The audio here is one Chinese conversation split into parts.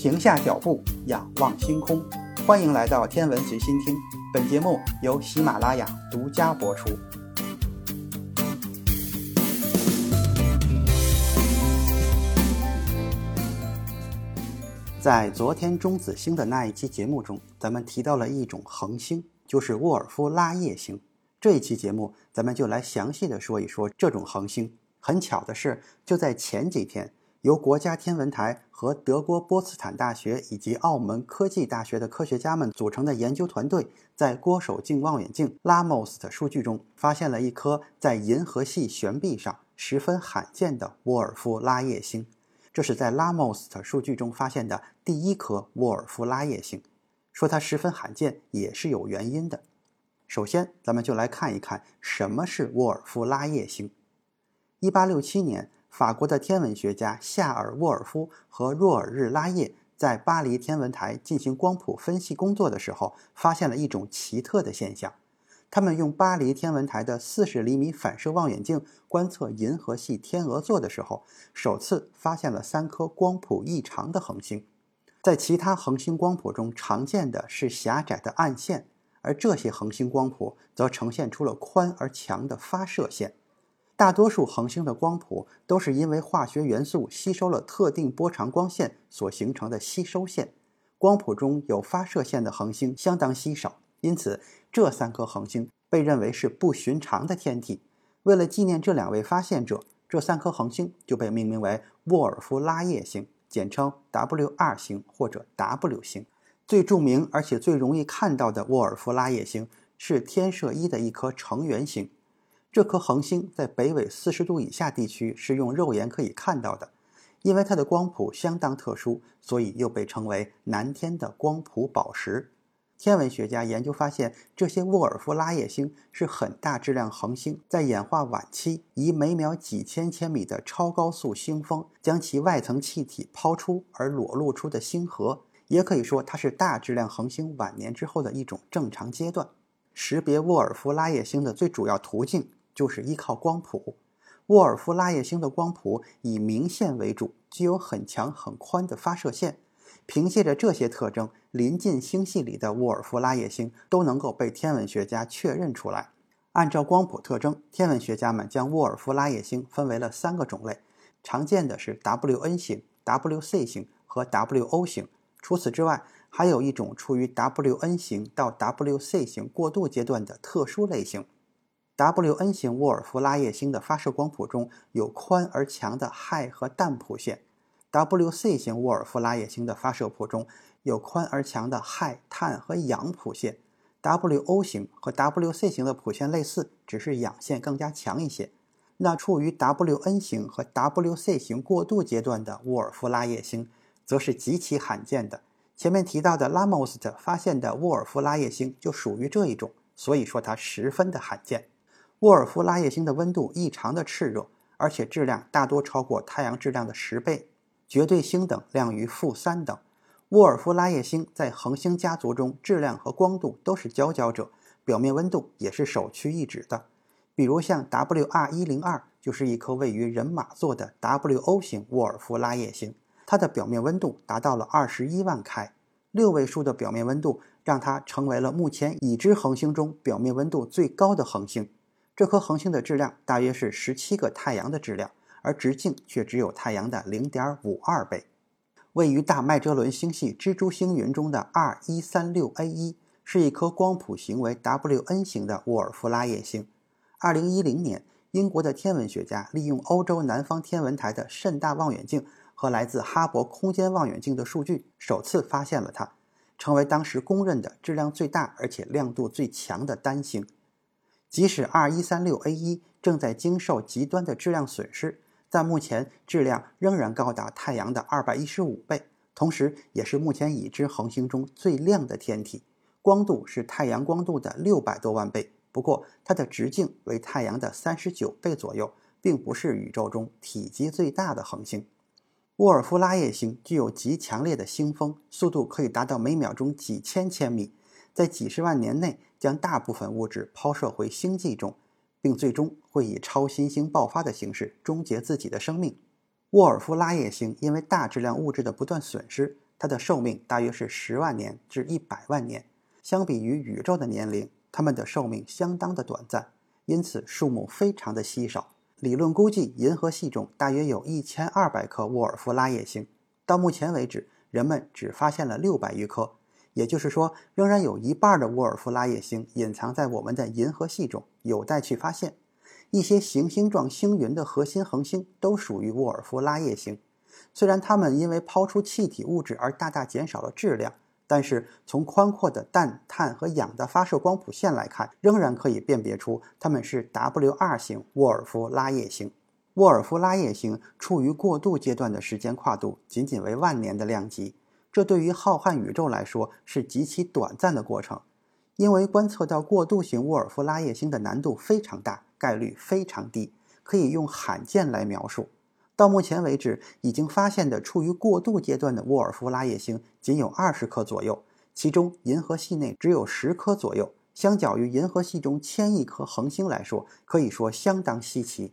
停下脚步，仰望星空。欢迎来到天文随心听，本节目由喜马拉雅独家播出。在昨天中子星的那一期节目中，咱们提到了一种恒星，就是沃尔夫拉叶星。这一期节目，咱们就来详细的说一说这种恒星。很巧的是，就在前几天，由国家天文台和德国波茨坦大学以及澳门科技大学的科学家们组成的研究团队，在郭守敬望远镜拉莫斯的数据中，发现了一颗在银河系悬臂上十分罕见的沃尔夫拉叶星。这是在拉莫斯的数据中发现的第一颗沃尔夫拉叶星。说它十分罕见，也是有原因的。首先，咱们就来看一看什么是沃尔夫拉叶星。一八六七年，法国的天文学家夏尔·沃尔夫和若尔日拉叶在巴黎天文台进行光谱分析工作的时候，发现了一种奇特的现象。他们用巴黎天文台的四十厘米反射望远镜观测银河系天鹅座的时候，首次发现了三颗光谱异常的恒星。在其他恒星光谱中常见的是狭窄的暗线，而这些恒星光谱则呈现出了宽而强的发射线。大多数恒星的光谱都是因为化学元素吸收了特定波长光线所形成的吸收线。光谱中有发射线的恒星相当稀少，因此这三颗恒星被认为是不寻常的天体。为了纪念这两位发现者，这三颗恒星就被命名为沃尔夫拉叶星，简称 WR 星或者 W 星。最著名而且最容易看到的沃尔夫拉叶星是天射一的一颗成员星。这颗恒星在北纬四十度以下地区是用肉眼可以看到的，因为它的光谱相当特殊，所以又被称为南天的光谱宝石。天文学家研究发现，这些沃尔夫拉叶星是很大质量恒星在演化晚期以每秒几千千米的超高速星风将其外层气体抛出而裸露出的星河，也可以说它是大质量恒星晚年之后的一种正常阶段。识别沃尔夫拉叶星的最主要途径。就是依靠光谱，沃尔夫拉叶星的光谱以明线为主，具有很强很宽的发射线。凭借着这些特征，临近星系里的沃尔夫拉叶星都能够被天文学家确认出来。按照光谱特征，天文学家们将沃尔夫拉叶星分为了三个种类，常见的是 WN 型、WC 型和 WO 型。除此之外，还有一种处于 WN 型到 WC 型过渡阶段的特殊类型。WN 型沃尔夫拉叶星的发射光谱中有宽而强的氦和氮谱线，WC 型沃尔夫拉叶星的发射谱中有宽而强的氦、碳和氧谱线。WO 型和 WC 型的谱线类似，只是氧线更加强一些。那处于 WN 型和 WC 型过渡阶段的沃尔夫拉叶星，则是极其罕见的。前面提到的拉莫斯特发现的沃尔夫拉叶星就属于这一种，所以说它十分的罕见。沃尔夫拉叶星的温度异常的炽热，而且质量大多超过太阳质量的十倍，绝对星等亮于负三等。沃尔夫拉叶星在恒星家族中质量和光度都是佼佼者，表面温度也是首屈一指的。比如像 WR 一零二就是一颗位于人马座的 WO 型沃尔夫拉叶星，它的表面温度达到了二十一万开，六位数的表面温度让它成为了目前已知恒星中表面温度最高的恒星。这颗恒星的质量大约是十七个太阳的质量，而直径却只有太阳的零点五二倍。位于大麦哲伦星系蜘蛛星云中的 R 一三六 A 一是一颗光谱型为 WN 型的沃尔夫拉叶星。二零一零年，英国的天文学家利用欧洲南方天文台的甚大望远镜和来自哈勃空间望远镜的数据，首次发现了它，成为当时公认的质量最大而且亮度最强的单星。即使 R 一三六 A 一正在经受极端的质量损失，但目前质量仍然高达太阳的二百一十五倍，同时也是目前已知恒星中最亮的天体，光度是太阳光度的六百多万倍。不过，它的直径为太阳的三十九倍左右，并不是宇宙中体积最大的恒星。沃尔夫拉叶星具有极强烈的星风，速度可以达到每秒钟几千千米。在几十万年内，将大部分物质抛射回星际中，并最终会以超新星爆发的形式终结自己的生命。沃尔夫拉叶星因为大质量物质的不断损失，它的寿命大约是十万年至一百万年。相比于宇宙的年龄，它们的寿命相当的短暂，因此数目非常的稀少。理论估计，银河系中大约有一千二百颗沃尔夫拉叶星。到目前为止，人们只发现了六百余颗，也就是说，仍然有一半的沃尔夫拉叶星隐藏在我们的银河系中，有待去发现。一些行星状星云的核心恒星都属于沃尔夫拉叶星，虽然它们因为抛出气体物质而大大减少了质量，但是从宽阔的氮、碳和氧的发射光谱线来看，仍然可以辨别出它们是 WR 型沃尔夫拉叶星。沃尔夫拉叶星处于过渡阶段的时间跨度仅仅为万年的量级，这对于浩瀚宇宙来说是极其短暂的过程。因为观测到过渡型沃尔夫拉叶星的难度非常大，概率非常低，可以用罕见来描述。到目前为止，已经发现的处于过渡阶段的沃尔夫拉叶星仅有二十颗左右，其中银河系内只有十颗左右。相较于银河系中千亿颗恒星来说，可以说相当稀奇。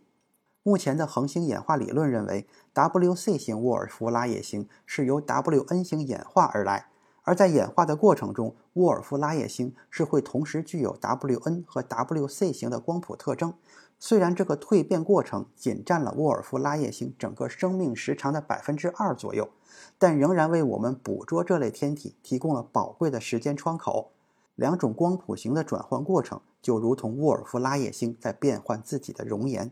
目前的恒星演化理论认为，WC 型沃尔夫拉叶星是由 WN 型演化而来。而在演化的过程中，沃尔夫拉叶星是会同时具有 WN 和 WC 型的光谱特征。虽然这个蜕变过程仅占了沃尔夫拉叶星整个生命时长的百分之二左右，但仍然为我们捕捉这类天体提供了宝贵的时间窗口。两种光谱型的转换过程，就如同沃尔夫拉叶星在变换自己的容颜。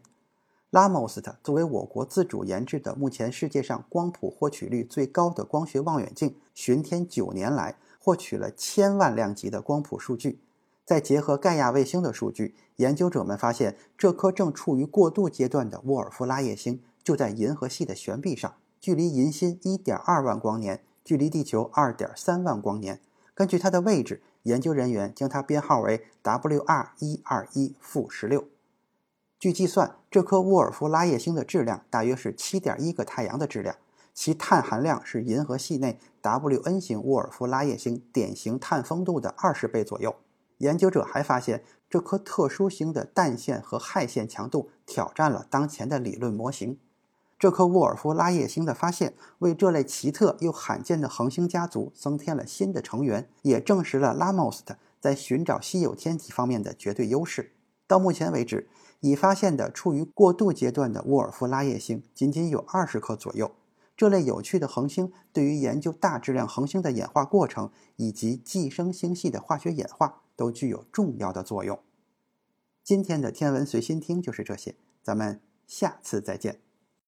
拉莫斯特作为我国自主研制的目前世界上光谱获取率最高的光学望远镜，巡天九年来获取了千万量级的光谱数据。再结合盖亚卫星的数据，研究者们发现，这颗正处于过渡阶段的沃尔夫拉叶星就在银河系的悬臂上，距离银心1.2万光年，距离地球2.3万光年。根据它的位置，研究人员将它编号为 WR121-16。据计算，这颗沃尔夫拉叶星的质量大约是7.1个太阳的质量，其碳含量是银河系内 WN 型沃尔夫拉叶星典型碳丰度的二十倍左右。研究者还发现，这颗特殊星的氮线和氦线强度挑战了当前的理论模型。这颗沃尔夫拉叶星的发现，为这类奇特又罕见的恒星家族增添了新的成员，也证实了拉莫斯在寻找稀有天体方面的绝对优势。到目前为止，已发现的处于过渡阶段的沃尔夫拉叶星仅仅有二十颗左右。这类有趣的恒星对于研究大质量恒星的演化过程以及寄生星系的化学演化都具有重要的作用。今天的天文随心听就是这些，咱们下次再见。